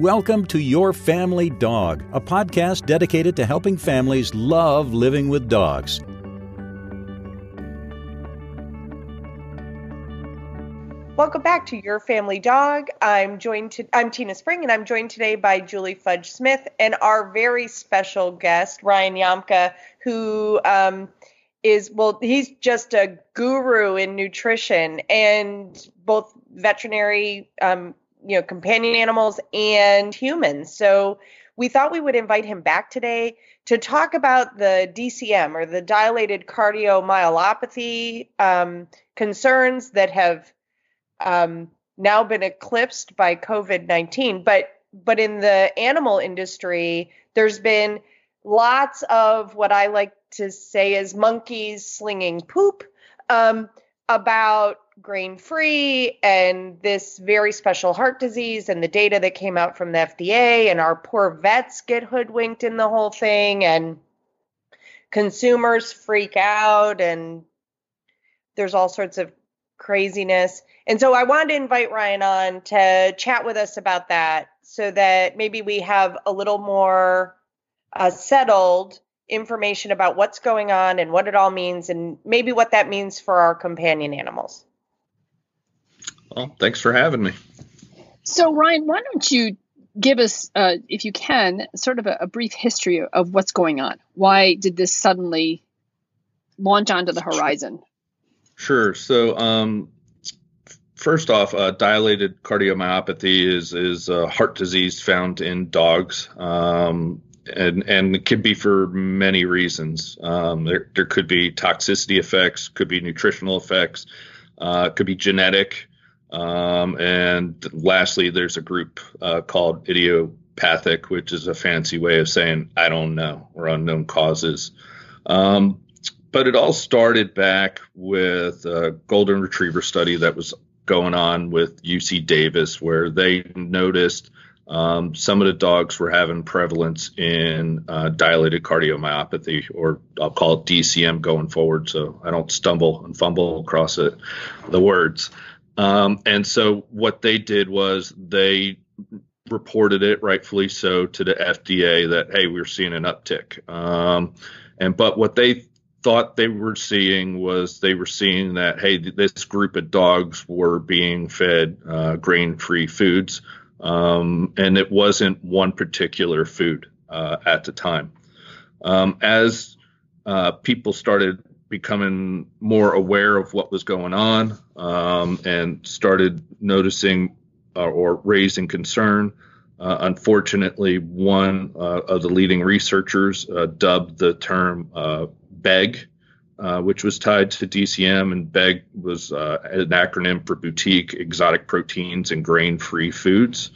Welcome to Your Family Dog, a podcast dedicated to helping families love living with dogs. Welcome back to Your Family Dog. I'm joined to I'm Tina Spring and I'm joined today by Julie Fudge Smith and our very special guest Ryan Yamka, who um, is well, he's just a guru in nutrition and both veterinary, um, you know, companion animals and humans. So we thought we would invite him back today to talk about the DCM or the dilated cardiomyopathy um, concerns that have um, now been eclipsed by COVID 19. But but in the animal industry, there's been lots of what I like to say is monkeys slinging poop um, about grain free and this very special heart disease and the data that came out from the FDA and our poor vets get hoodwinked in the whole thing and consumers freak out and there's all sorts of craziness. And so I wanted to invite Ryan on to chat with us about that so that maybe we have a little more uh, settled information about what's going on and what it all means and maybe what that means for our companion animals. Well, thanks for having me. So, Ryan, why don't you give us, uh, if you can, sort of a, a brief history of what's going on? Why did this suddenly launch onto the horizon? Sure. So, um, first off, uh, dilated cardiomyopathy is is a heart disease found in dogs. Um, and and it could be for many reasons. Um, there there could be toxicity effects, could be nutritional effects, uh, could be genetic, um, and lastly, there's a group uh, called idiopathic, which is a fancy way of saying I don't know or unknown causes. Um, but it all started back with a golden retriever study that was going on with UC Davis, where they noticed um, some of the dogs were having prevalence in uh, dilated cardiomyopathy, or I'll call it DCM going forward, so I don't stumble and fumble across it, the words. Um, and so what they did was they reported it rightfully so to the FDA that hey, we are seeing an uptick. Um, and but what they thought they were seeing was they were seeing that hey, this group of dogs were being fed uh, grain-free foods um, and it wasn't one particular food uh, at the time. Um, as uh, people started becoming more aware of what was going on um, and started noticing uh, or raising concern, uh, unfortunately, one uh, of the leading researchers uh, dubbed the term BEG, uh, which was tied to DCM, and BEG was uh, an acronym for Boutique Exotic Proteins and Grain Free Foods.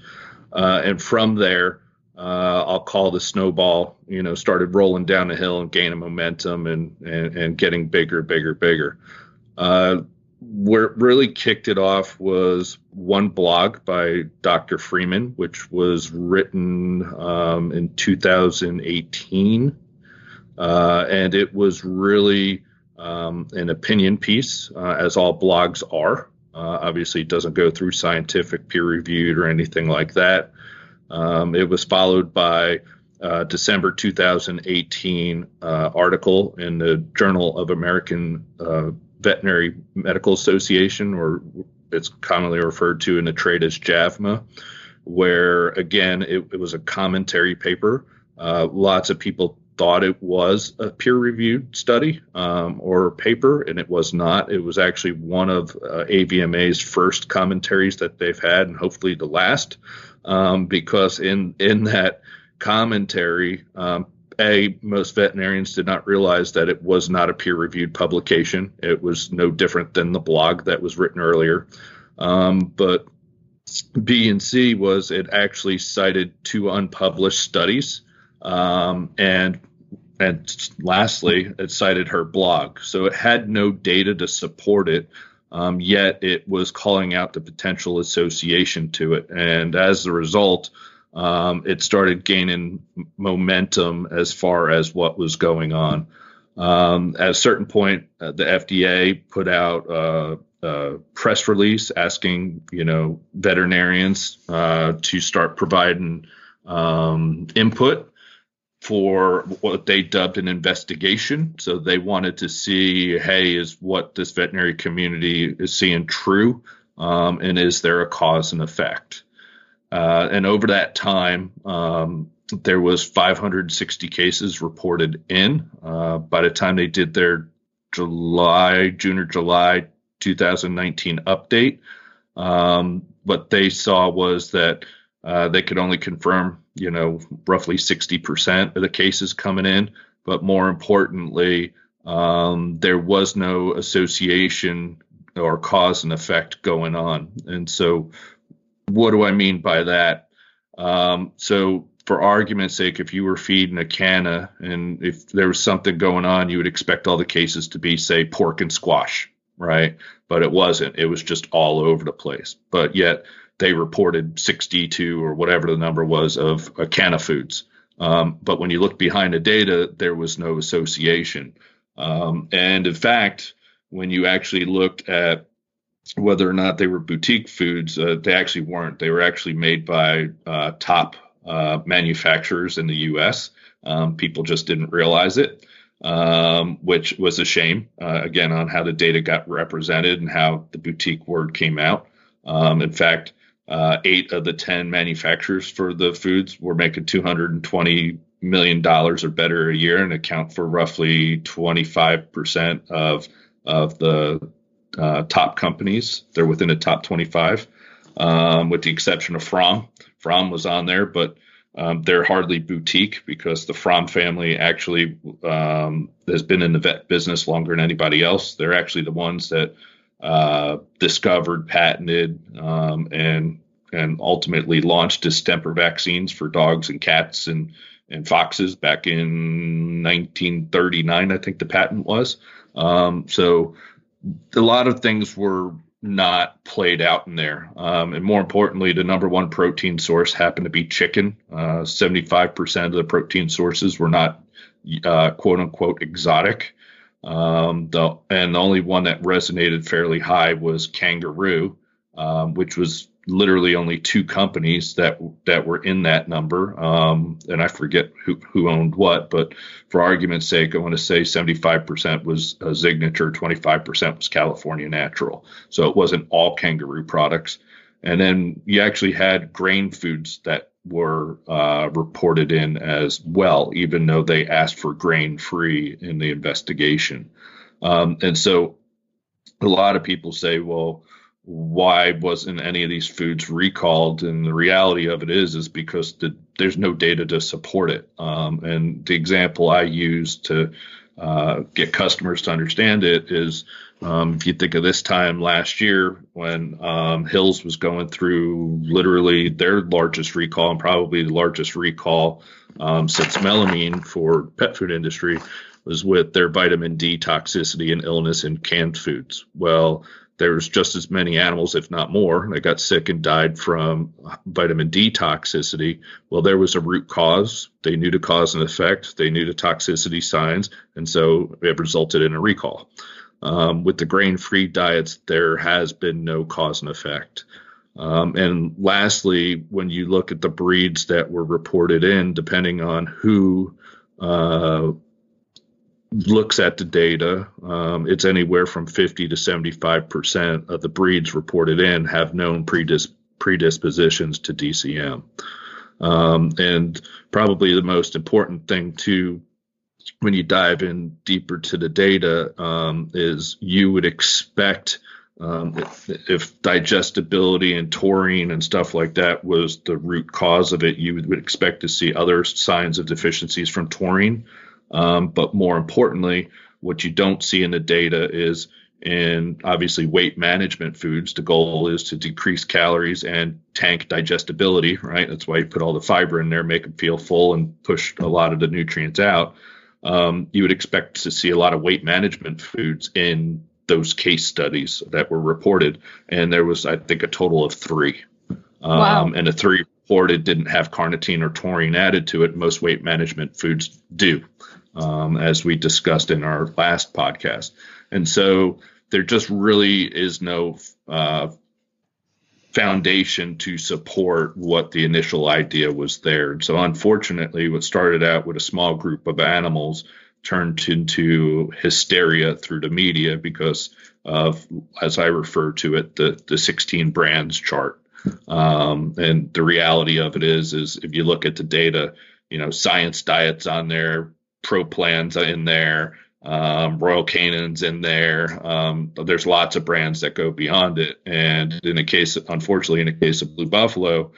Uh, and from there, uh, I'll call the snowball, you know, started rolling down the hill and gaining momentum and, and, and getting bigger, bigger, bigger. Uh, where it really kicked it off was one blog by Dr. Freeman, which was written um, in 2018. Uh, and it was really um, an opinion piece, uh, as all blogs are. Uh, obviously, it doesn't go through scientific peer reviewed or anything like that. Um, it was followed by uh, December 2018 uh, article in the Journal of American uh, Veterinary Medical Association, or it's commonly referred to in the trade as JAVMA, where again it, it was a commentary paper. Uh, lots of people thought it was a peer reviewed study um, or paper, and it was not. It was actually one of uh, AVMA's first commentaries that they've had, and hopefully the last, um, because in, in that commentary, um, a most veterinarians did not realize that it was not a peer reviewed publication. It was no different than the blog that was written earlier. Um, but B and C was it actually cited two unpublished studies um, and and lastly, it cited her blog. So it had no data to support it, um, yet it was calling out the potential association to it. And as a result, um, it started gaining momentum as far as what was going on. Um, at a certain point, uh, the FDA put out uh, a press release asking you know veterinarians uh, to start providing um, input for what they dubbed an investigation. So they wanted to see, hey, is what this veterinary community is seeing true, um, and is there a cause and effect? Uh, and over that time, um, there was 560 cases reported in. Uh, by the time they did their July, June or July 2019 update, um, what they saw was that uh, they could only confirm, you know, roughly 60% of the cases coming in. But more importantly, um, there was no association or cause and effect going on. And so, what do I mean by that? Um, so, for argument's sake, if you were feeding Acana and if there was something going on, you would expect all the cases to be, say, pork and squash, right? But it wasn't. It was just all over the place. But yet, they reported 62 or whatever the number was of Acana foods. Um, but when you look behind the data, there was no association. Um, and in fact, when you actually looked at whether or not they were boutique foods, uh, they actually weren't. They were actually made by uh, top uh, manufacturers in the U.S. Um, people just didn't realize it, um, which was a shame, uh, again, on how the data got represented and how the boutique word came out. Um, in fact, uh, eight of the 10 manufacturers for the foods were making 220 million dollars or better a year and account for roughly 25% of of the uh, top companies. They're within the top 25, um, with the exception of Fromm. Fromm was on there, but um, they're hardly boutique because the Fromm family actually um, has been in the vet business longer than anybody else. They're actually the ones that uh, discovered, patented, um, and and ultimately launched distemper vaccines for dogs and cats and and foxes back in 1939. I think the patent was. Um, so a lot of things were not played out in there. Um, and more importantly, the number one protein source happened to be chicken. Uh, 75% of the protein sources were not uh, quote unquote exotic. Um, the and the only one that resonated fairly high was kangaroo, um, which was literally only two companies that that were in that number, um, and I forget who who owned what, but for argument's sake, I want to say 75% was a Zignature, 25% was California Natural. So it wasn't all kangaroo products. And then you actually had grain foods that were uh, reported in as well, even though they asked for grain free in the investigation. Um, and so a lot of people say, well, why wasn't any of these foods recalled? And the reality of it is, is because the, there's no data to support it. Um, and the example I use to uh, get customers to understand it is um, if you think of this time last year when um, Hills was going through literally their largest recall and probably the largest recall um, since melamine for pet food industry was with their vitamin D toxicity and illness in canned foods. Well, there's just as many animals, if not more, that got sick and died from vitamin D toxicity. Well, there was a root cause. They knew the cause and effect. They knew the toxicity signs, and so it resulted in a recall. Um, with the grain-free diets, there has been no cause and effect. Um, and lastly, when you look at the breeds that were reported in, depending on who uh, looks at the data, um, it's anywhere from 50 to 75 percent of the breeds reported in have known predis- predispositions to DCM. Um, and probably the most important thing to when you dive in deeper to the data um, is you would expect um, if, if, digestibility and taurine and stuff like that was the root cause of it, you would expect to see other signs of deficiencies from taurine. Um, but more importantly, what you don't see in the data is in obviously weight management foods. The goal is to decrease calories and tank digestibility, right? That's why you put all the fiber in there, make them feel full, and push a lot of the nutrients out um, you would expect to see a lot of weight management foods in those case studies that were reported. And there was, I think, a total of three. Um, wow. And the three reported didn't have carnitine or taurine added to it. Most weight management foods do, um, as we discussed in our last podcast. And so there just really is no uh, foundation to support what the initial idea was there. And so, unfortunately, what started out with a small group of animals turned into hysteria through the media because of, as I refer to it, the the 16 brands chart. Um, and the reality of it is, is if you look at the data, you know, science diets on there, pro plans in there, um, Royal Canin's in there. Um, there's lots of brands that go beyond it. And in the case, unfortunately, in the case of Blue Buffalo,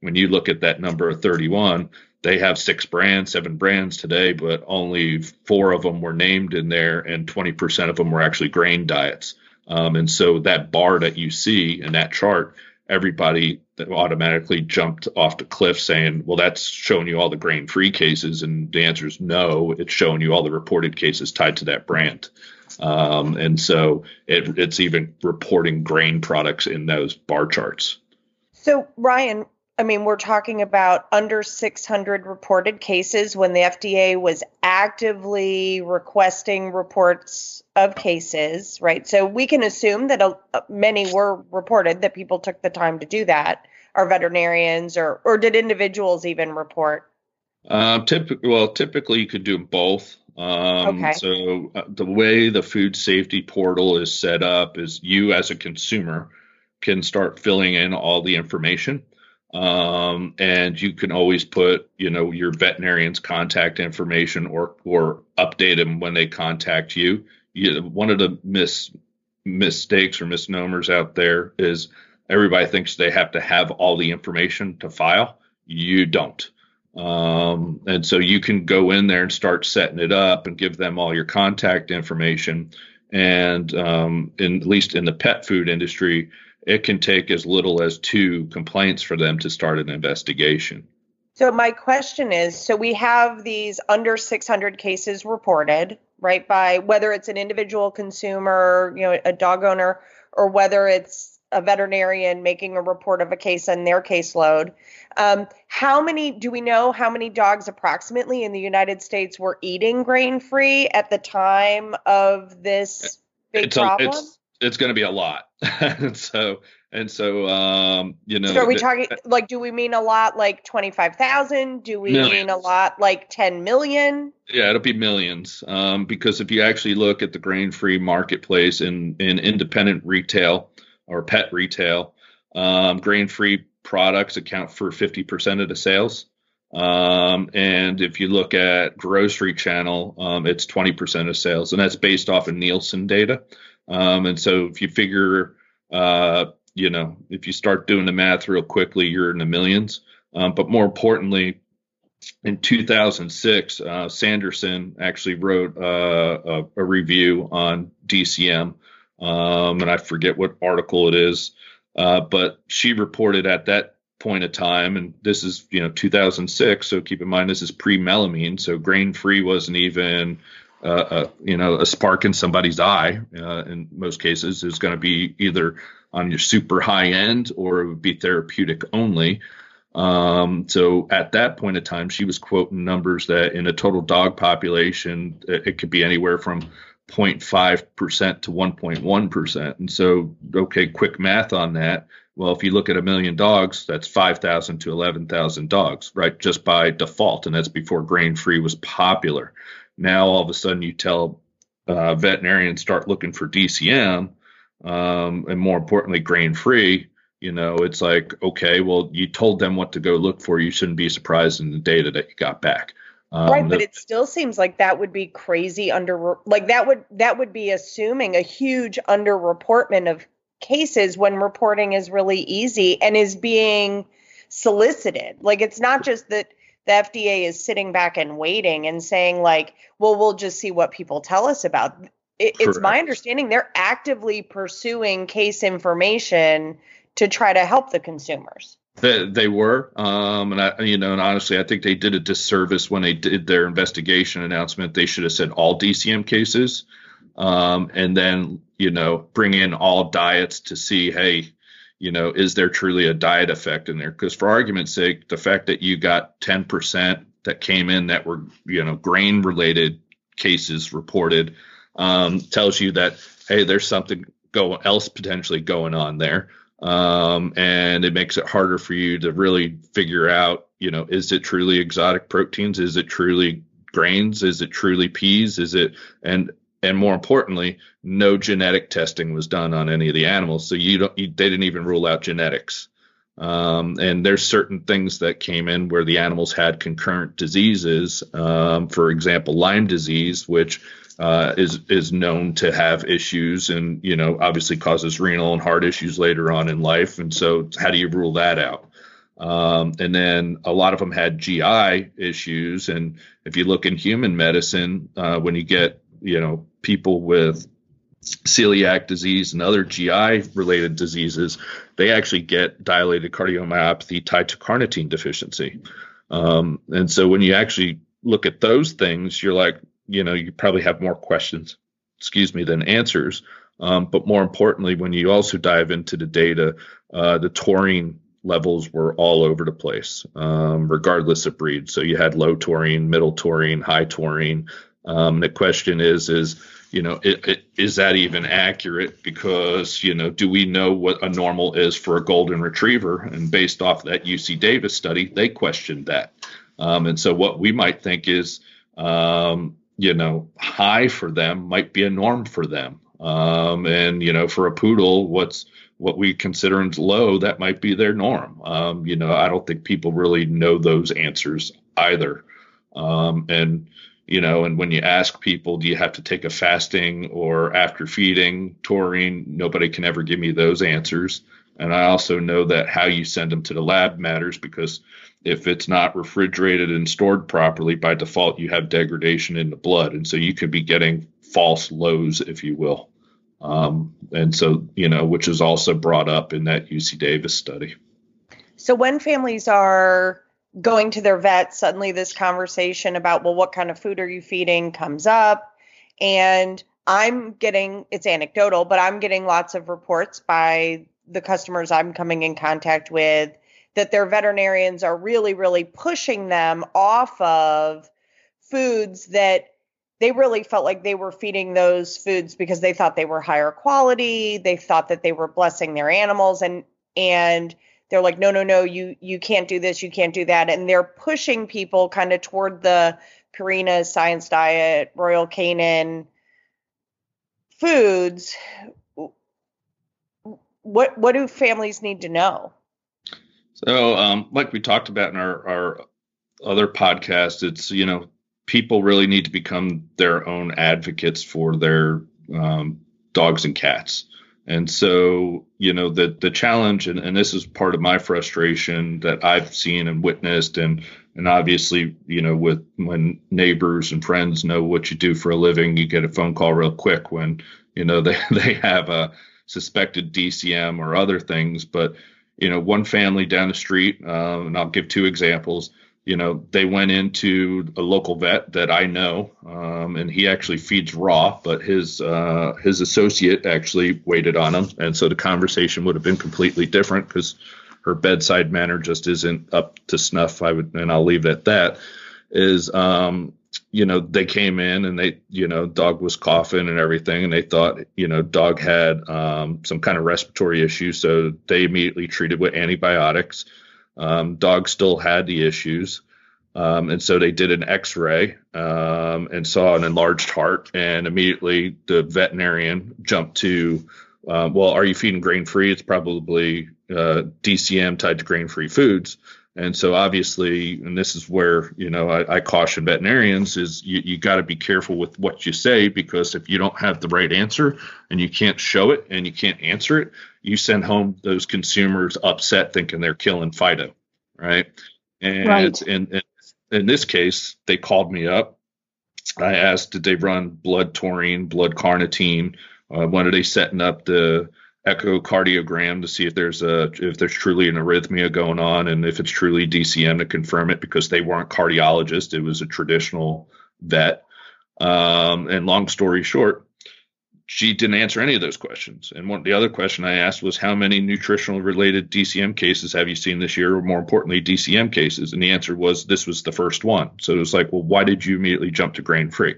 when you look at that number of 31, they have six brands, seven brands today, but only four of them were named in there, and 20% of them were actually grain diets. Um, and so that bar that you see in that chart everybody automatically jumped off the cliff saying, well, that's showing you all the grain free cases. And the answer is no, it's showing you all the reported cases tied to that brand. Um, and so it, it's even reporting grain products in those bar charts. So, Ryan, I mean, we're talking about under 600 reported cases when the FDA was actively requesting reports of cases, right? So we can assume that a, many were reported that people took the time to do that, Are veterinarians, or or did individuals even report? Uh, typically, well, typically you could do both. Um, okay. So uh, the way the food safety portal is set up is you as a consumer can start filling in all the information um, and you can always put you know your veterinarian's contact information or or update them when they contact you. you one of the mis mistakes or misnomers out there is everybody thinks they have to have all the information to file. You don't. Um, and so you can go in there and start setting it up and give them all your contact information. And um, in, at least in the pet food industry, it can take as little as two complaints for them to start an investigation. So my question is so we have these under 600 cases reported, right, by whether it's an individual consumer, you know, a dog owner or whether it's a veterinarian making a report of a case on their caseload. Um, how many do we know how many dogs approximately in the United States were eating grain free at the time of this big it's problem? A, it's, it's going to be a lot. and so and so um, you know. So are we talking like? Do we mean a lot like twenty five thousand? Do we millions. mean a lot like ten million? Yeah, it'll be millions. Um, because if you actually look at the grain free marketplace in in independent retail or pet retail, um, grain free products account for fifty percent of the sales. Um, and if you look at grocery channel, um, it's 20% of sales, and that's based off of Nielsen data. Um, and so if you figure, uh, you know, if you start doing the math real quickly, you're in the millions. Um, but more importantly, in 2006, uh, Sanderson actually wrote uh, a, a, review on DCM, um, and I forget what article it is, uh, but she reported at that point of time, and this is you know 2006, so keep in mind this is pre-melamine, so grain-free wasn't even uh, uh, you know, a spark in somebody's eye. Uh, in most cases, is going to be either on your super high end or it would be therapeutic only. Um, so at that point in time, she was quoting numbers that in a total dog population, it, it could be anywhere from 0.5% to 1.1%. And so, okay, quick math on that. Well, if you look at a million dogs, that's 5,000 to 11,000 dogs, right? Just by default. And that's before grain free was popular. Now all of a sudden you tell uh, veterinarians start looking for DCM, um, and more importantly, grain free. You know, it's like okay, well, you told them what to go look for. You shouldn't be surprised in the data that you got back. Um, right, but it still seems like that would be crazy under like that would that would be assuming a huge underreportment of cases when reporting is really easy and is being solicited. Like it's not just that the FDA is sitting back and waiting and saying like, well, we'll just see what people tell us about. It, it's my understanding they're actively pursuing case information to try to help the consumers. They, they were, um, and I, you know, and honestly, I think they did a disservice when they did their investigation announcement. They should have said all DCM cases, um, and then you know, bring in all diets to see, hey, you know, is there truly a diet effect in there? Because for argument's sake, the fact that you got 10% that came in that were, you know, grain related cases reported um, tells you that, hey, there's something go else potentially going on there. Um, and it makes it harder for you to really figure out, you know, is it truly exotic proteins? Is it truly grains? Is it truly peas? Is it and and more importantly, no genetic testing was done on any of the animals, so you don't you, they didn't even rule out genetics. Um, and there's certain things that came in where the animals had concurrent diseases. Um, for example, Lyme disease, which uh, is is known to have issues and you know obviously causes renal and heart issues later on in life. And so, how do you rule that out? Um, and then a lot of them had GI issues. And if you look in human medicine, uh, when you get you know people with celiac disease and other GI related diseases, they actually get dilated cardiomyopathy tied to carnitine deficiency. Um, and so when you actually look at those things, you're like, you know, you probably have more questions, excuse me, than answers. Um, but more importantly, when you also dive into the data, uh, the taurine levels were all over the place, um, regardless of breed. So you had low taurine, middle taurine, high taurine. Um, the question is, is you know, it, it, is that even accurate? Because you know, do we know what a normal is for a golden retriever? And based off that UC Davis study, they questioned that. Um, and so what we might think is, um, you know, high for them might be a norm for them. Um, and you know, for a poodle, what's what we consider as low, that might be their norm. Um, you know, I don't think people really know those answers either. Um, and you know, and when you ask people, do you have to take a fasting or after feeding taurine? Nobody can ever give me those answers. And I also know that how you send them to the lab matters because if it's not refrigerated and stored properly, by default, you have degradation in the blood. And so you could be getting false lows, if you will. Um, and so, you know, which is also brought up in that UC Davis study. So when families are going to their vet, suddenly this conversation about, well, what kind of food are you feeding comes up. And I'm getting, it's anecdotal, but I'm getting lots of reports by the customers I'm coming in contact with that their veterinarians are really, really pushing them off of foods that they really felt like they were feeding those foods because they thought they were higher quality. They thought that they were blessing their animals and and they're like no no no you you can't do this you can't do that. And they're pushing people kind of toward the Purina science diet Royal Canin foods. What what do families need to know? So, um, like we talked about in our, our other podcast, it's, you know, people really need to become their own advocates for their um, dogs and cats. And so, you know, the the challenge, and, and this is part of my frustration that I've seen and witnessed, and and obviously, you know, with when neighbors and friends know what you do for a living, you get a phone call real quick when you know they they have a suspected DCM or other things, but you know, one family down the street, uh, and I'll give two examples. You know, they went into a local vet that I know, um, and he actually feeds raw, but his uh, his associate actually waited on him, and so the conversation would have been completely different because her bedside manner just isn't up to snuff. I would, and I'll leave it at that. Is um, you know, they came in and they, you know, dog was coughing and everything, and they thought, you know, dog had um, some kind of respiratory issue, so they immediately treated with antibiotics. Um, dog still had the issues, um, and so they did an X-ray um, and saw an enlarged heart, and immediately the veterinarian jumped to, uh, well, are you feeding grain-free? It's probably uh, DCM tied to grain-free foods. And so obviously, and this is where, you know, I, I caution veterinarians is you, you got to be careful with what you say because if you don't have the right answer and you can't show it and you can't answer it, you send home those consumers upset thinking they're killing Fido. Right. And right. In, in, in this case, they called me up. I asked, did they run blood taurine, blood carnitine? Uh, when are they setting up the echocardiogram to see if there's a if there's truly an arrhythmia going on and if it's truly DCM to confirm it because they weren't cardiologists. It was a traditional vet. Um, and long story short she didn't answer any of those questions. And one the other question I asked was how many nutritional related DCM cases have you seen this year? Or more importantly DCM cases. And the answer was this was the first one. So it was like well why did you immediately jump to grain free?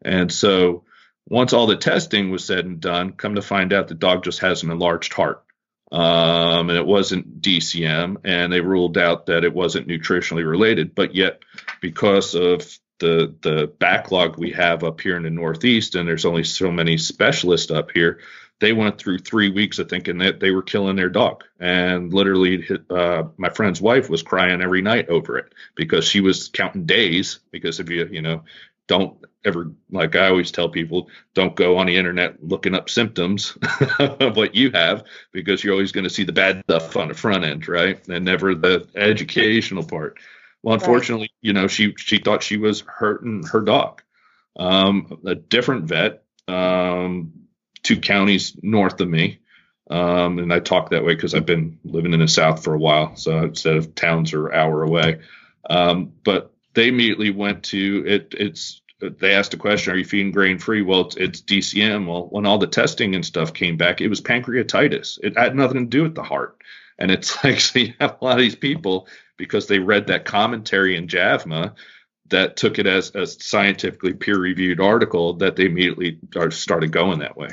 And so Once all the testing was said and done, come to find out the dog just has an enlarged heart. Um, and it wasn't DCM, and they ruled out that it wasn't nutritionally related. But yet, because of the the backlog we have up here in the Northeast, and there's only so many specialists up here, they went through three weeks of thinking that they were killing their dog. And literally, uh, my friend's wife was crying every night over it because she was counting days. Because if you, you know, don't ever, like I always tell people, don't go on the internet looking up symptoms of what you have because you're always going to see the bad stuff on the front end, right? And never the educational part. Well, unfortunately, right. you know, she she thought she was hurting her dog. Um, a different vet um, two counties north of me. Um, and I talk that way because I've been living in the South for a while. So instead of towns are hour away, um, but they immediately went to it. It's they asked a question: Are you feeding grain free? Well, it's, it's DCM. Well, when all the testing and stuff came back, it was pancreatitis. It had nothing to do with the heart. And it's actually a lot of these people because they read that commentary in JAVMA that took it as a scientifically peer reviewed article that they immediately started going that way.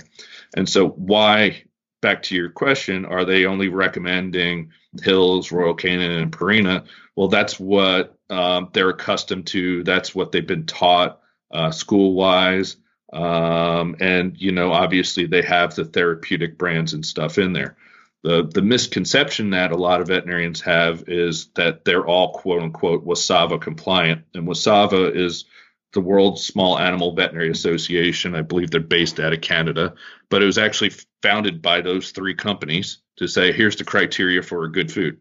And so, why, back to your question, are they only recommending Hills, Royal Canin, and Purina? Well, that's what um, they're accustomed to. That's what they've been taught uh, school wise. Um, and, you know, obviously they have the therapeutic brands and stuff in there the the misconception that a lot of veterinarians have is that they're all quote unquote WASAVA compliant, and WASAVA is the world's small animal veterinary association. I believe they're based out of Canada, but it was actually founded by those three companies to say here's the criteria for a good food.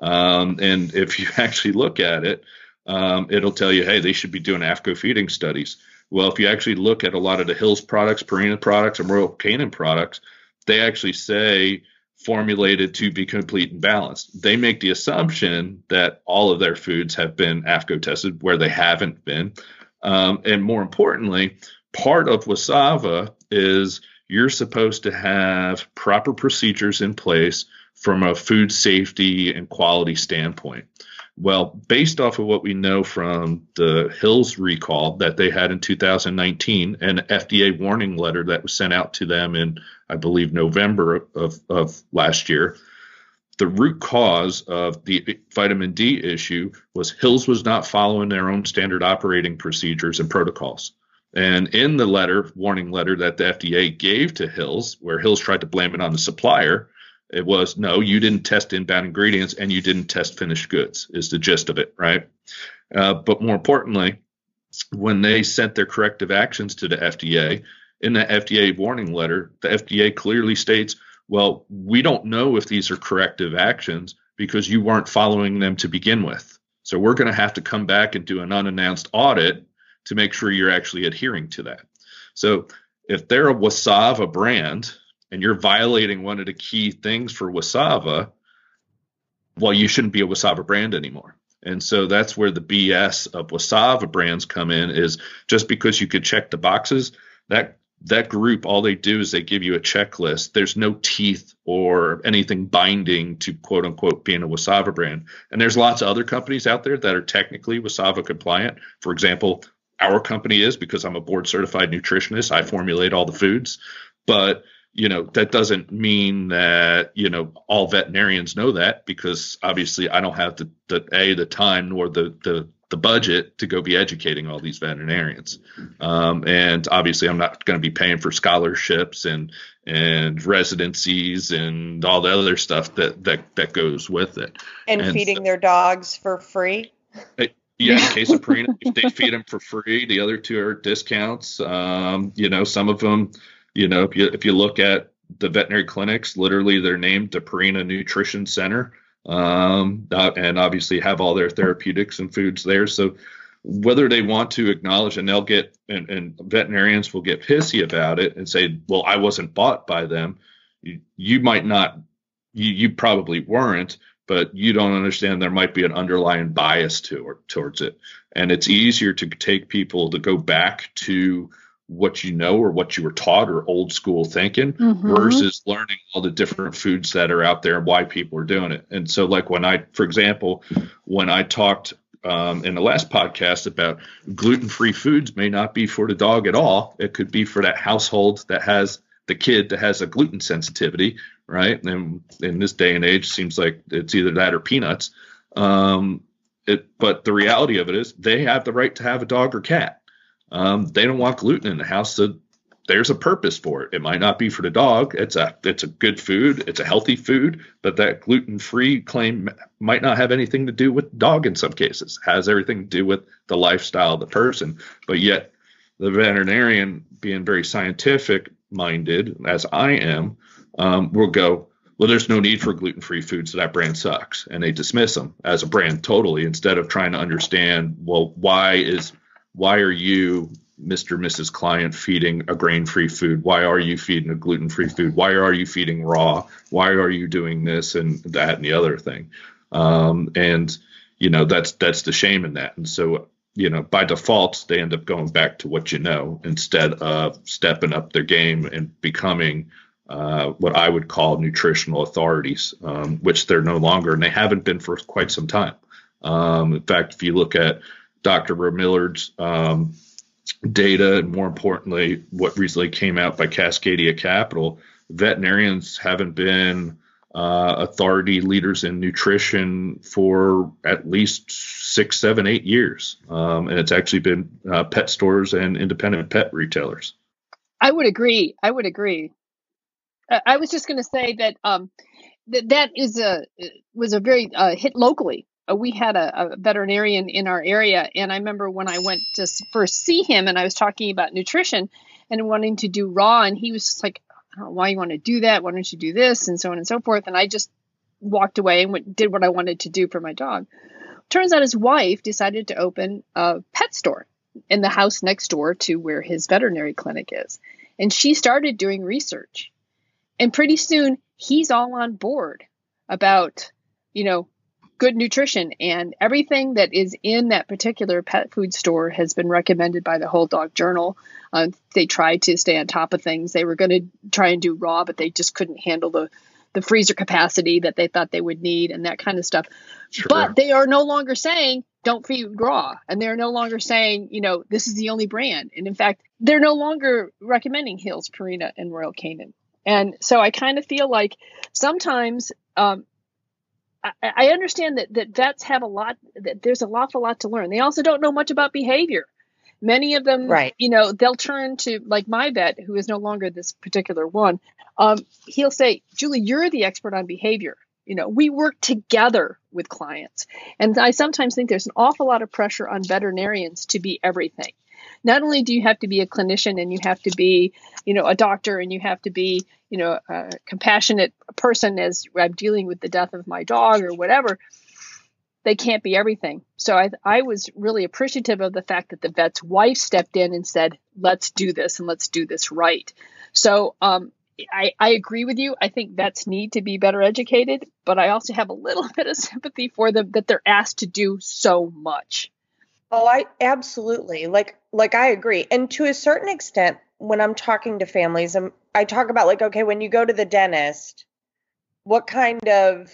Um, and if you actually look at it, um, it'll tell you, hey, they should be doing AAFCO feeding studies. Well, if you actually look at a lot of the Hills products, Purina products, and Royal Canin products, they actually say formulated to be complete and balanced. They make the assumption that all of their foods have been AAFCO tested where they haven't been. Um, and more importantly, part of Wasava is you're supposed to have proper procedures in place from a food safety and quality standpoint. Well, based off of what we know from the Hills recall that they had in 2019, an FDA warning letter that was sent out to them in, I believe, November of, of last year, the root cause of the vitamin D issue was Hills was not following their own standard operating procedures and protocols. And in the letter, warning letter that the FDA gave to Hills, where Hills tried to blame it on the supplier, it was no, you didn't test inbound ingredients and you didn't test finished goods, is the gist of it, right? Uh, but more importantly, when they sent their corrective actions to the FDA, in the FDA warning letter, the FDA clearly states, well, we don't know if these are corrective actions because you weren't following them to begin with. So we're going to have to come back and do an unannounced audit to make sure you're actually adhering to that. So if they're a Wasava brand, and you're violating one of the key things for Wasava, well, you shouldn't be a Wasava brand anymore. And so that's where the BS of Wasava brands come in is just because you could check the boxes, that that group, all they do is they give you a checklist. There's no teeth or anything binding to quote unquote being a Wasava brand. And there's lots of other companies out there that are technically Wasava compliant. For example, our company is because I'm a board certified nutritionist. I formulate all the foods. But you know that doesn't mean that you know all veterinarians know that because obviously I don't have the, the a the time nor the the the budget to go be educating all these veterinarians. Um, and obviously I'm not going to be paying for scholarships and and residencies and all the other stuff that that that goes with it. And, and feeding so, their dogs for free? Yeah, in case of Purina, if they feed them for free, the other two are discounts. Um, you know, some of them you know, if you if you look at the veterinary clinics, literally they're named the Purina Nutrition Center, um, uh, and obviously have all their therapeutics and foods there. So whether they want to acknowledge, and they'll get, and, and veterinarians will get pissy about it and say, well, I wasn't bought by them. You, you might not, you, you probably weren't, but you don't understand there might be an underlying bias to or towards it. And it's easier to take people to go back to what you know or what you were taught or old school thinking mm-hmm. versus learning all the different foods that are out there and why people are doing it. And so, like when I, for example, when I talked um, in the last podcast about gluten free foods may not be for the dog at all. It could be for that household that has the kid that has a gluten sensitivity, right? And in this day and age, seems like it's either that or peanuts. Um, it, but the reality of it is they have the right to have a dog or cat. Um, they don't want gluten in the house, so there's a purpose for it. It might not be for the dog. It's a it's a good food. It's a healthy food, but that gluten free claim might not have anything to do with dog in some cases. It has everything to do with the lifestyle of the person. But yet, the veterinarian, being very scientific minded as I am, um, will go. Well, there's no need for gluten free foods, so that brand sucks, and they dismiss them as a brand totally instead of trying to understand. Well, why is why are you Mr. Mrs. Client feeding a grain free food? Why are you feeding a gluten free food? Why are you feeding raw? Why are you doing this and that and the other thing? Um, and you know that's that's the shame in that. And so you know by default they end up going back to what you know instead of stepping up their game and becoming uh, what I would call nutritional authorities, um, which they're no longer, and they haven't been for quite some time. Um, in fact, if you look at Dr. Millard's um, data, and more importantly, what recently came out by Cascadia Capital, veterinarians haven't been uh, authority leaders in nutrition for at least six, seven, eight years. Um, and it's actually been uh, pet stores and independent pet retailers. I would agree. I would agree. I was just going to say that um, that is a was a very uh, hit locally Uh, we had a, a, veterinarian in our area and i remember when i went to first see him and i was talking about nutrition and wanting to do raw and he was just like why you want to do that why don't you do this? and so on and so forth and i just walked away and went, did what i wanted to do for my dog. Turns out his wife decided to open a pet store in the house next door to where his veterinary clinic is and she started doing research. And pretty soon he's all on board about you know good nutrition. And everything that is in that particular pet food store has been recommended by the whole dog journal. Uh, they tried to stay on top of things. They were going to try and do raw but they just couldn't handle the the freezer capacity that they thought they would need and that kind of stuff. Sure. but they are no longer saying don't feed raw. And they're no longer saying you know this is the only brand. And in fact they're no longer recommending Hill's Purina and Royal Canin. And so i kind of feel like sometimes um, I, understand that, that vets have a lot, that there's an awful lot to learn. They also don't know much about behavior. Many of them, right. you know, they'll turn to, like my vet, who is no longer this particular one, um, he'll say, Julie, you're the expert on behavior. You know, we work together with clients. And I sometimes think there's an awful lot of pressure on veterinarians to be everything not only do you have to be a clinician and you have to be, you know, a doctor and you have to be, you know, a compassionate person as I'm dealing with the death of my dog or whatever, they can't be everything. So I, I was really appreciative of the fact that the vet's wife stepped in and said, let's do this and let's do this right. So um, I, I agree with you. I think vets need to be better educated, but I also have a little bit of sympathy for them that they're asked to do so much. Oh, I absolutely like like I agree. And to a certain extent, when I'm talking to families, I'm, I talk about like, okay, when you go to the dentist, what kind of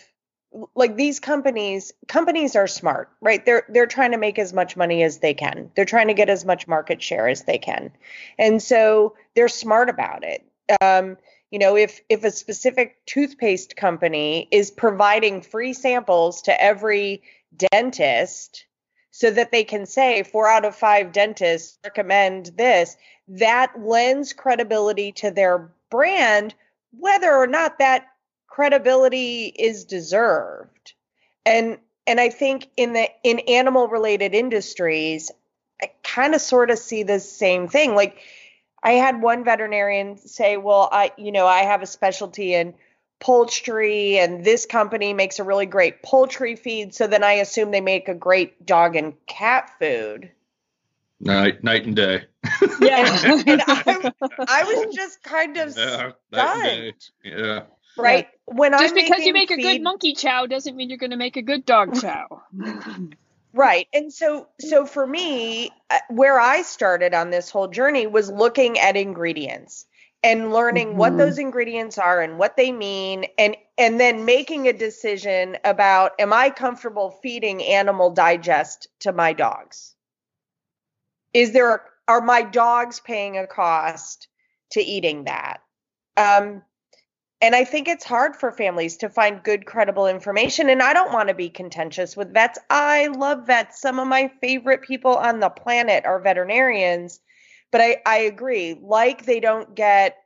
like these companies companies are smart, right? They're they're trying to make as much money as they can. They're trying to get as much market share as they can. And so they're smart about it. Um, you know, if if a specific toothpaste company is providing free samples to every dentist, so that they can say four out of five dentists recommend this. That lends credibility to their brand, whether or not that credibility is deserved. And and I think in the in animal related industries, I kind of sort of see the same thing. Like I had one veterinarian say, "Well, I you know, I have a specialty in poultry and this company makes a really great poultry feed so then i assume they make a great dog and cat food. Night night and day. Yeah and, and I, I, was just kind of yeah, stunned. yeah. Right? When just I'm because you make feed, a good monkey chow doesn't mean you're going to make a good dog chow. Right and so so for me uh, where i started on this whole journey was looking at ingredients and learning Mhm. what those ingredients are and what they mean and and then making a decision about am I comfortable feeding animal digest to my dogs? Is there are my dogs paying a cost to eating that? Um, and I think it's hard for families to find good, credible information. And I don't want to be contentious with vets. I love vets. Some of my favorite people on the planet are veterinarians. But I, I agree, like they don't get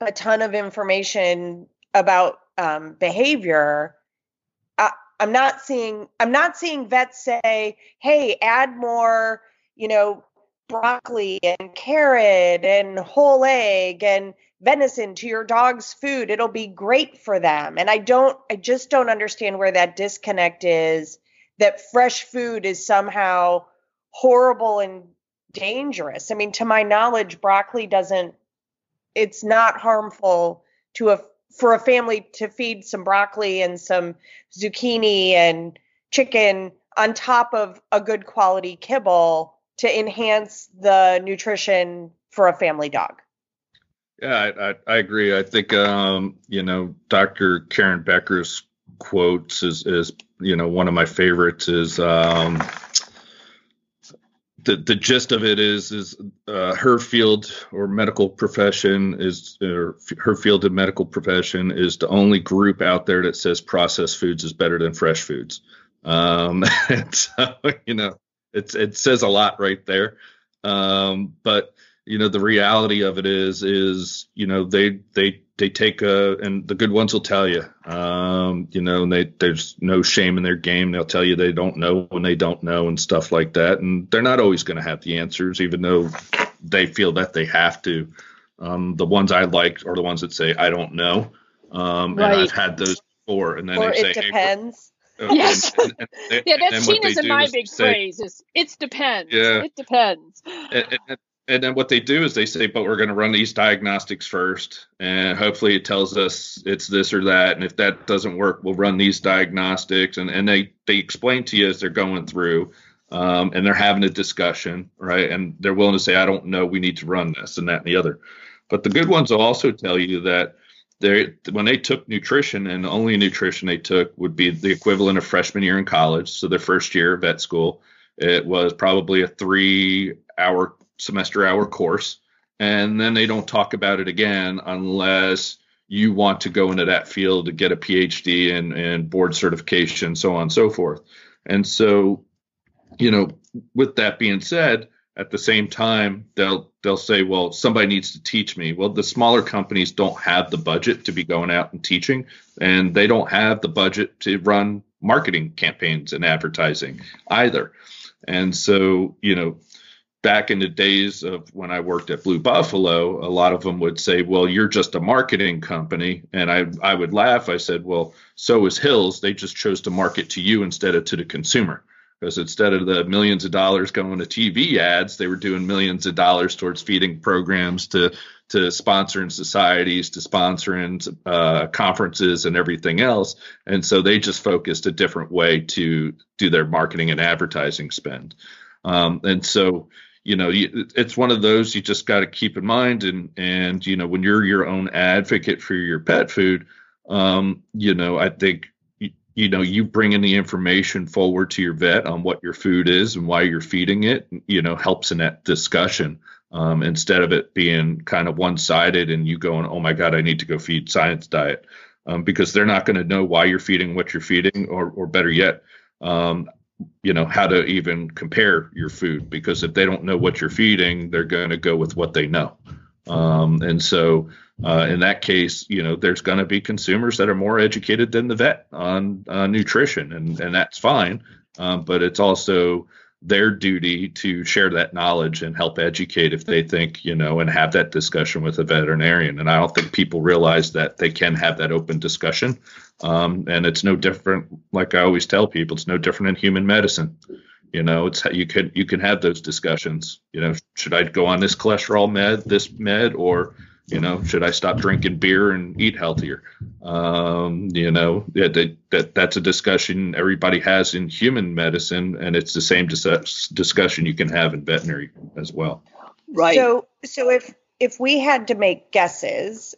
a ton of information about um, behavior. I, I'm not seeing I'm not seeing vets say, "Hey, add more, you know, broccoli and carrot and whole egg and venison to your dog's food. It'll be great for them." And I don't I just don't understand where that disconnect is that fresh food is somehow horrible and dangerous. I mean, to my knowledge, broccoli doesn't it's not harmful to a for a family to feed some broccoli and some zucchini and chicken on top of a good quality kibble to enhance the nutrition for a family dog. Yeah, I, I, I agree. I think um, you know Dr. Karen Becker's quotes is is you know one of my favorites is um, the the gist of it is is uh, her field or medical profession is or her field of medical profession is the only group out there that says processed foods is better than fresh foods. Um, and so, you know, it's it says a lot right there. Um, but you know, the reality of it is is you know they they they take a and the good ones will tell you um you know and they there's no shame in their game they'll tell you they don't know when they don't know and stuff like that and they're not always going to have the answers even though they feel that they have to um the ones i like are the ones that say i don't know um Right. and i've had those before and then or they say it hey, depends. uh, Yes. and- and- and- Yeah, and that's what they and my is big say- phrase is it depends. Yeah. It depends. and, and, then what they do is they say, but we're going to run these diagnostics first, and hopefully it tells us it's this or that. And if that doesn't work, we'll run these diagnostics. And, and they they explain to you as they're going through, um, and they're having a discussion, right? And they're willing to say, I don't know, we need to run this and that and the other. But the good ones will also tell you that they when they took nutrition and the only nutrition they took would be the equivalent of freshman year in college, so their first year of vet school. It was probably a three hour semester hour course, and then they don't talk about it again unless you want to go into that field to get a PhD and, and board certification, so on and so forth. And so, you know, with that being said, at the same time, they'll they'll say, well, somebody needs to teach me. Well, the smaller companies don't have the budget to be going out and teaching, and they don't have the budget to run marketing campaigns and advertising either. And so, you know, back in the days of when I worked at Blue Buffalo, a lot of them would say, "Well, you're just a marketing company," and I I would laugh. I said, "Well, so is Hills. They just chose to market to you instead of to the consumer." Because instead of the millions of dollars going to TV ads, they were doing millions of dollars towards feeding programs to to sponsoring societies, to sponsoring uh, conferences, and everything else. And so they just focused a different way to do their marketing and advertising spend. Um, and so you know it's one of those you just got to keep in mind and and you know when you're your own advocate for your pet food um you know i think you, you know you bringing the information forward to your vet on what your food is and why you're feeding it you know helps in that discussion um, instead of it being kind of one-sided and you going oh my god i need to go feed science diet um, because they're not going to know why you're feeding what you're feeding or or better yet um, you know how to even compare your food because if they don't know what you're feeding they're going to go with what they know. Um, and so uh, in that case you know there's going to be consumers that are more educated than the vet on uh, nutrition and and that's fine. Um, but it's also their duty to share that knowledge and help educate if they think you know and have that discussion with a veterinarian. And i don't think people realize that they can have that open discussion um, and it's no different like i always tell people it's no different in human medicine. You know it's you can you can have those discussions you know should i go on this cholesterol med this med or you know should i stop drinking beer and eat healthier? Um, you know that, that, that that's a discussion everybody has in human medicine and it's the same dis- discussion you can have in veterinary as well. Right. So so if if we had to make guesses,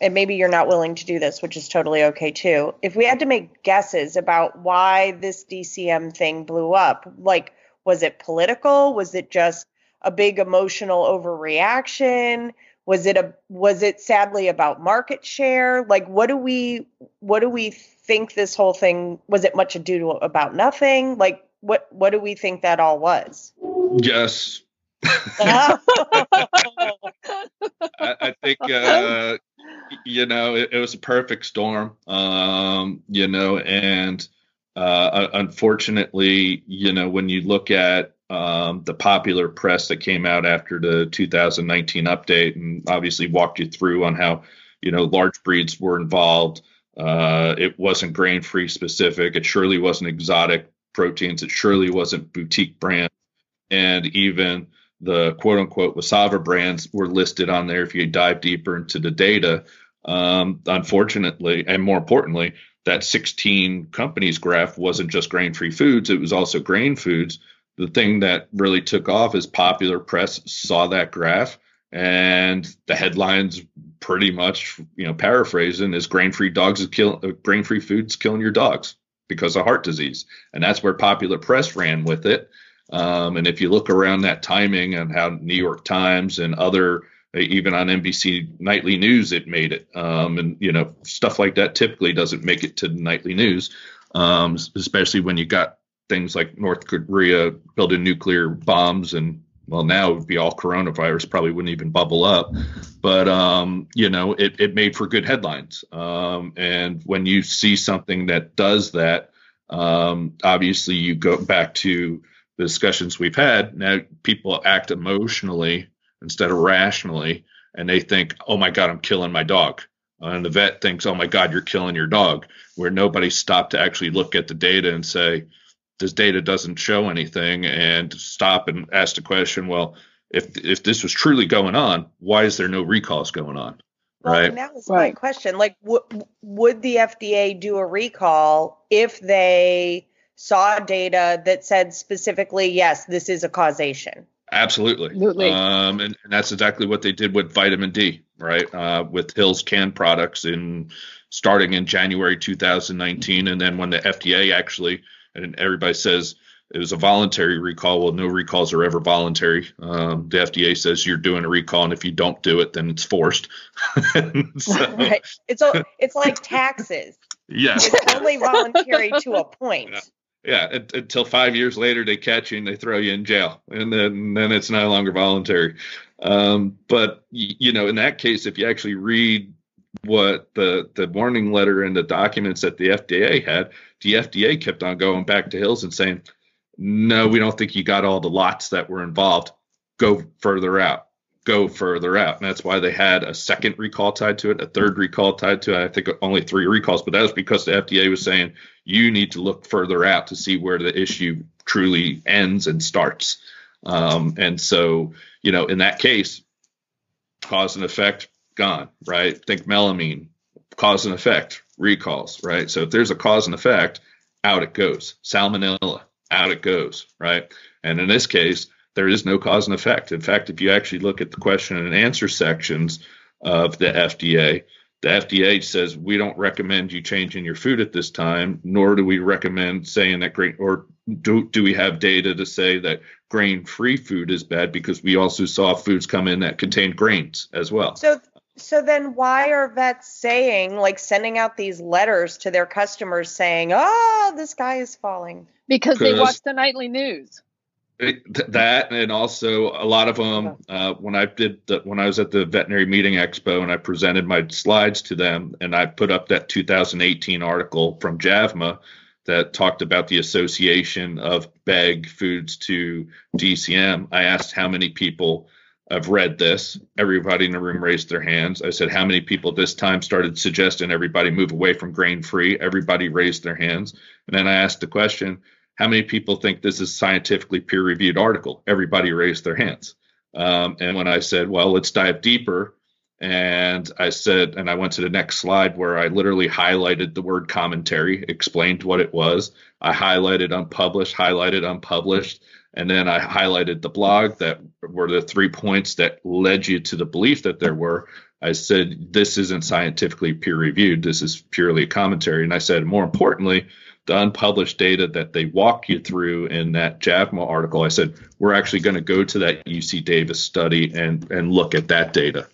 and maybe you're not willing to do this, which is totally okay too. If we had to make guesses about why this DCM thing blew up, like was it political? Was it just a big emotional overreaction? Was it a was it sadly about market share? Like what do we what do we think this whole thing was it much ado to about nothing? Like what what do we think that all was? Yes. I, I, think uh, you know it, it, was a perfect storm. Um, you know, and uh, unfortunately, you know, when you look at um, the popular press that came out after the 2019 update, and obviously walked you through on how you know large breeds were involved. Uh, it wasn't grain free specific. It surely wasn't exotic proteins. It surely wasn't boutique brand, and even the quote unquote WSAVA brands were listed on there. If you dive deeper into the data, um, unfortunately, and more importantly, that 16 companies graph wasn't just grain free foods; it was also grain foods. The thing that really took off is popular press saw that graph and the headlines pretty much you know paraphrasing is grain free dogs is killing uh, grain free foods killing your dogs because of heart disease. And that's where popular press ran with it um, and if you look around that timing and how new york times and other uh, even on nbc nightly news it made it um, and you know stuff like that typically doesn't make it to nightly news um, especially when you got things like North Korea building nuclear bombs and well now it would be all coronavirus probably wouldn't even bubble up. But um, you know it, it made for good headlines. Um, and when you see something that does that um, obviously you go back to the discussions we've had now people act emotionally instead of rationally and they think oh my god i'm killing my dog. And the vet thinks oh my god you're killing your dog where nobody stopped to actually look at the data and say this data doesn't show anything and stop and ask the question well if if this was truly going on why is there no recalls going on? Well, right? and that was right. my question. Like w- would the fda do a recall if they saw data that said specifically yes this is a causation absolutely, absolutely. Um, and, and, that's exactly what they did with vitamin d right uh, with hill's canned products in starting in january 2019 and then when the fda actually and everybody says it was a voluntary recall. Well, no recalls are ever voluntary. Um, the FDA says you're doing a recall, and if you don't do it, then it's forced. so, right. It's it's like taxes. Yeah. It's only voluntary to a point. Yeah. It, until five years later they catch you and they throw you in jail, and then then it's no longer voluntary. Um, but you know, in that case, if you actually read what the the warning letter and the documents that the FDA had, the FDA kept on going back to Hills and saying, "No, we don't think you got all the lots that were involved. Go further out. Go further out." And that's why they had a second recall tied to it, a third recall tied to it. I think only three recalls, but that was because the FDA was saying you need to look further out to see where the issue truly ends and starts. Um, and so, you know, in that case, cause and effect gone, right? Think melamine, cause and effect, recalls, right? So if there's a cause and effect, out it goes. Salmonella, out it goes, right? And in this case, there is no cause and effect. In fact, if you actually look at the question and answer sections of the FDA, the FDA says we don't recommend you changing your food at this time, nor do we recommend saying that grain or do do we have data to say that grain-free food is bad because we also saw foods come in that contained grains as well. So so then why are vets saying like sending out these letters to their customers saying, "Oh, this guy is falling"? Because they watch the nightly news. It, that and also a lot of them uh, when I did the, when I was at the veterinary meeting expo and I presented my slides to them and I put up that 2018 article from JAVMA that talked about the association of bag foods to DCM. I asked how many people I've read this. Everybody in the room raised their hands. I said, How many people this time started suggesting everybody move away from grain free? Everybody raised their hands. And then I asked the question, How many people think this is scientifically peer reviewed article? Everybody raised their hands. Um, and when I said, Well, let's dive deeper And I said, and I went to the next slide where I literally highlighted the word commentary, explained what it was. I highlighted unpublished, highlighted unpublished, and then I highlighted the blog that were the three points that led you to the belief that there were. I said, this isn't scientifically peer reviewed. This is purely a commentary. And I said, more importantly, the unpublished data that they walk you through in that JAVMA article, I said, we're actually going to go to that UC Davis study and, and look at that data.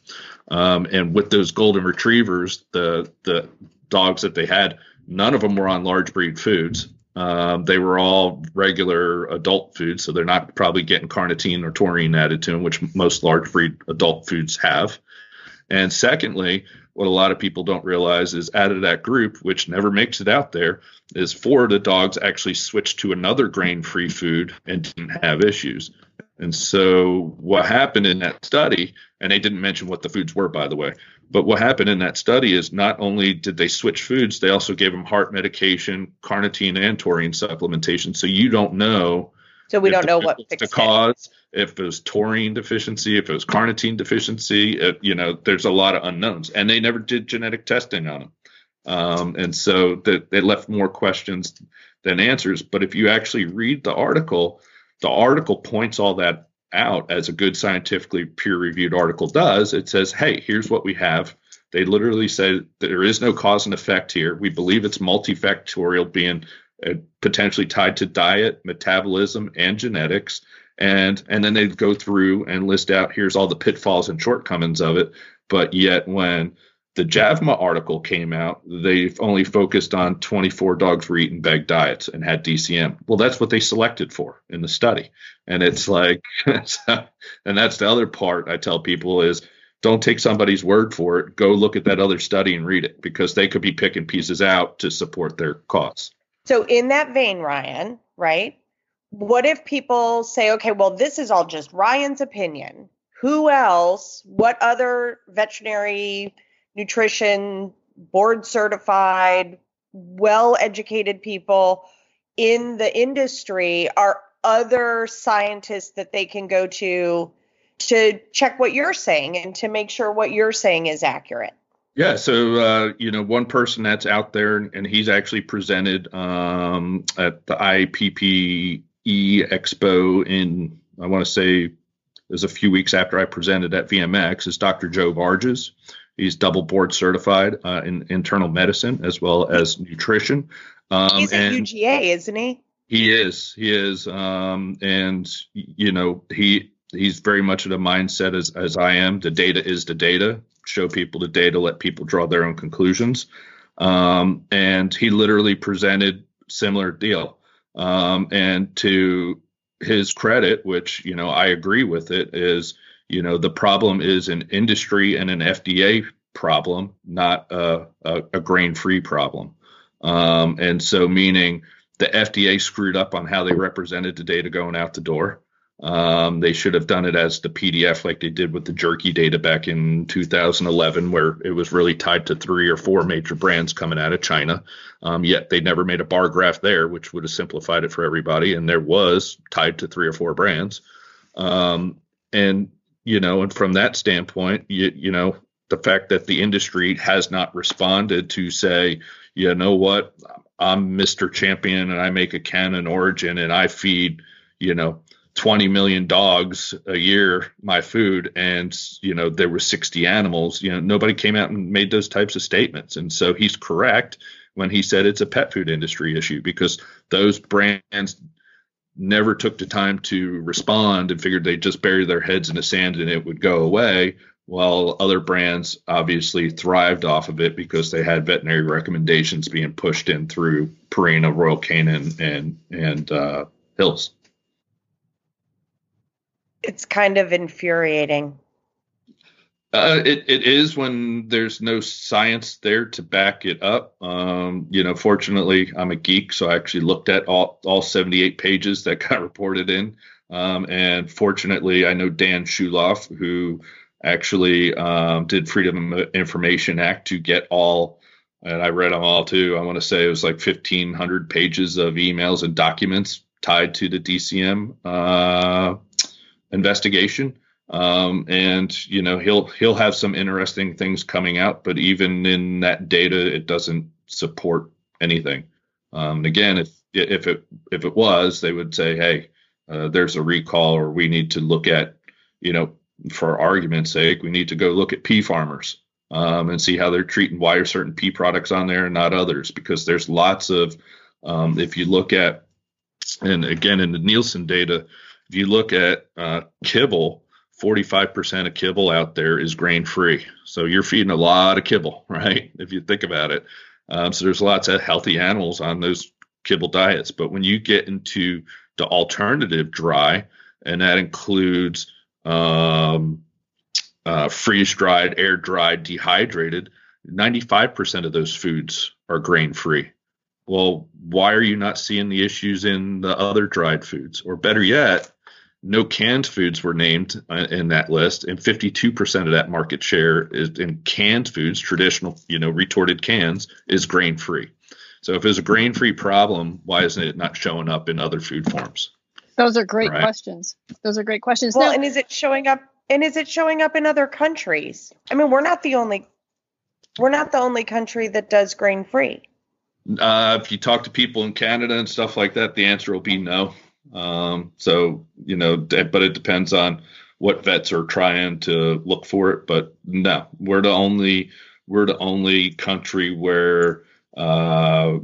Um, and with those golden retrievers, the, the dogs that they had, none of them were on large breed foods. Um, they were all regular adult foods, so they're not probably getting carnitine or taurine added to them, which most large breed adult foods have. And secondly, what a lot of people don't realize is out of that group, which never makes it out there, is four of the dogs actually switched to another grain free food and didn't have issues. And so what happened in that study, and they didn't mention what the foods were, by the way, but what happened in that study is not only did they switch foods, they also gave them heart medication, carnitine, and taurine supplementation. So you don't know. So we don't know what the cause if it was taurine deficiency, if it was carnitine deficiency, it, you know, there's a lot of unknowns, and they never did genetic testing on them, um, and so that they left more questions than answers. But if you actually read the article, the article points all that out as a good scientifically peer-reviewed article does. It says, "Hey, here's what we have." They literally say there is no cause and effect here. We believe it's multifactorial, being uh, potentially tied to diet, metabolism, and genetics and and then they'd go through and list out here's all the pitfalls and shortcomings of it. But yet when the javma article came out they've only focused on 24 dogs were eating bag diets and had dcm well that's what they selected for in the study. And it's mm-hmm. like and that's the other part i tell people is don't take somebody's word for it. Go look at that other study and read it because they could be picking pieces out to support their cause. So in that vein ryan right what if people say, okay, well, this is all just Ryan's opinion? Who else, what other veterinary nutrition board certified, well educated people in the industry are other scientists that they can go to to check what you're saying and to make sure what you're saying is accurate? Yeah, so uh, you know, one person that's out there, and he's actually presented um, at the IPP E Expo in I want to say it was a few weeks after I presented at VMX is Dr. Joe Bartges. He's double board certified uh, in internal medicine as well as nutrition. Um, He's at UGA, isn't he? He is. He is. Um, and you know he he's very much of the mindset as as I am. The data is the data. Show people the data. Let people draw their own conclusions. Um, and he literally presented similar deal. Um, and to his credit, which you know I agree with it, is you know the problem is an industry and an FDA problem, not a, a, a grain-free problem. Um, and so, meaning the FDA screwed up on how they represented the data going out the door. Um, they should have done it as the PDF like they did with the jerky data back in 2011, where it was really tied to three or four major brands coming out of China. Um, yet they never made a bar graph there, which would have simplified it for everybody. And there was tied to three or four brands. Um, and, you know, and from that standpoint, you, you know, the fact that the industry has not responded to say, you know what, I'm Mr. Champion and I make Acana Orijen and I feed, you know, 20 million dogs a year my food and you know there were 60 animals you know nobody came out and made those types of statements. And so he's correct when he said it's a pet food industry issue because those brands never took the time to respond and figured they'd just bury their heads in the sand and it would go away while other brands obviously thrived off of it because they had veterinary recommendations being pushed in through Purina, Royal Canin, and and uh, Hills it's kind of infuriating. Uh, it, it is when there's no science there to back it up. Um, you know, fortunately, I'm a geek, so I actually looked at all, all 78 pages that got reported in. Um, and fortunately, I know Dan Schulof, who actually um, did Freedom of Information Act to get all, and I read them all too. I want to say it was like 1,500 pages of emails and documents tied to the DCM uh, investigation. Um, and you know he'll he'll have some interesting things coming out, but even in that data, it doesn't support anything. Um, again, if if it if it was, they would say, hey, uh, there's a recall, or we need to look at, you know, for argument's sake, we need to go look at pea farmers um, and see how they're treating why are certain pea products on there and not others, because there's lots of um, if you look at and again in the Nielsen data, if you look at uh, kibble 45% of kibble out there is grain free. So you're feeding a lot of kibble, right? If you think about it. Um, so there's lots of healthy animals on those kibble diets. But when you get into the alternative dry, and that includes um, uh, freeze dried, air dried, dehydrated, 95% of those foods are grain free. Well, why are you not seeing the issues in the other dried foods? Or better yet, no canned foods were named uh, in that list, and 52% of that market share is in canned foods, traditional, you know, retorted cans, is grain free. So if it's a grain free problem, why isn't it not showing up in other food forms? Those are great right. questions. Those are great questions. Well, now, and is it showing up? And is it showing up in other countries? I mean, we're not the only we're not the only country that does grain free. Uh, if you talk to people in Canada and stuff like that, the answer will be no. Um, so you know, but it depends on what vets are trying to look for it. But no, we're the only we're the only country where uh,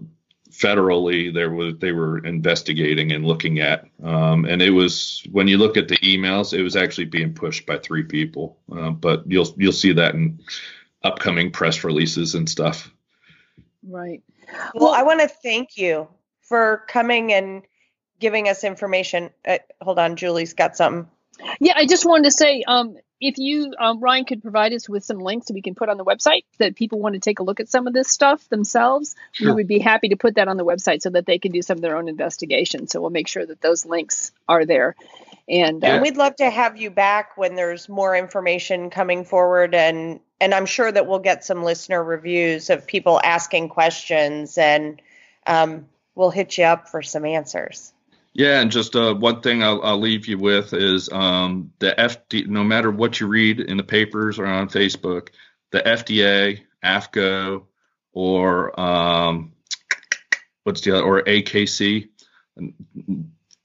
federally there was they were investigating and looking at, um, and it was when you look at the emails, it was actually being pushed by three people. Uh, but you'll you'll see that in upcoming press releases and stuff. Right. Well, I want to thank you for coming and giving us information. Uh, hold on, Julie's got something. Yeah, I just wanted to say, um, if you, um, Ryan, could provide us with some links that we can put on the website that people want to take a look at some of this stuff themselves, sure. we would be happy to put that on the website so that they can do some of their own investigation. So we'll make sure that those links are there. And, uh, and we'd love to have you back when there's more information coming forward and and I'm sure that we'll get some listener reviews of people asking questions and um, we'll hit you up for some answers. Yeah, and just uh, one thing I'll, I'll, leave you with is um, the FD. No matter what you read in the papers or on Facebook, the FDA, AAFCO, or um, what's the other, or AKC,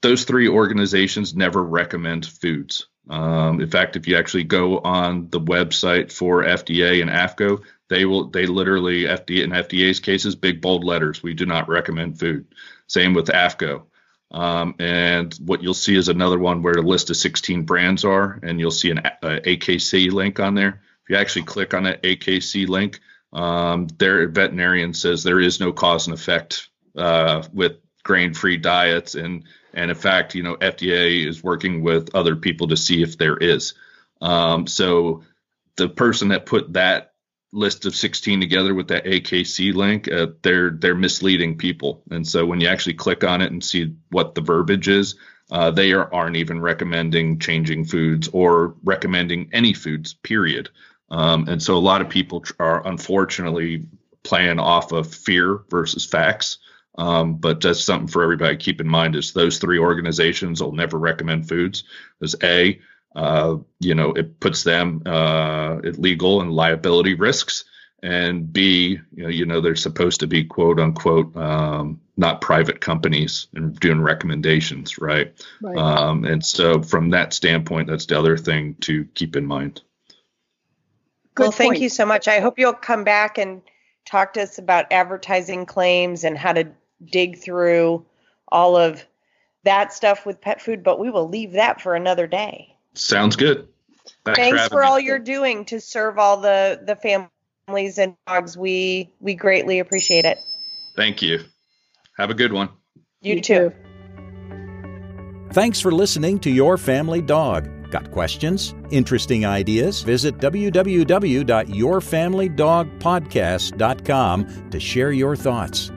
those three organizations never recommend foods. Um, in fact, if you actually go on the website for FDA and AAFCO, they will they literally FDA in FDA's cases, big bold letters. We do not recommend food. Same with AAFCO. Um, and what you'll see is another one where a list of 16 brands are, and you'll see an a, AKC link on there. If you actually click on that AKC link, um, their veterinarian says there is no cause and effect uh, with grain-free diets, and and in fact, you know, FDA is working with other people to see if there is. Um, so the person that put that list of 16 together with that AKC link, uh, they're they're misleading people. And so when you actually click on it and see what the verbiage is, uh, they are, aren't even recommending changing foods or recommending any foods. Period. Um, and so a lot of people are unfortunately playing off of fear versus facts. Um, but that's something for everybody to keep in mind is those three organizations will never recommend foods. There's A, uh, you know, it puts them uh, at legal and liability risks. And B, you know, you know, they're supposed to be quote unquote um, not private companies and doing recommendations, right? right. Um, and so, from that standpoint, that's the other thing to keep in mind. Good well, thank you so much. I hope you'll come back and talk to us about advertising claims and how to dig through all of that stuff with pet food, but we will leave that for another day. Sounds good. Thanks, Thanks for, for all you're doing to serve all the the families and dogs. We we greatly appreciate it. Thank you. Have a good one. You, you too. Thanks for listening to Your Family Dog. Got questions? Interesting ideas? Visit www.yourfamilydogpodcast.com to share your thoughts.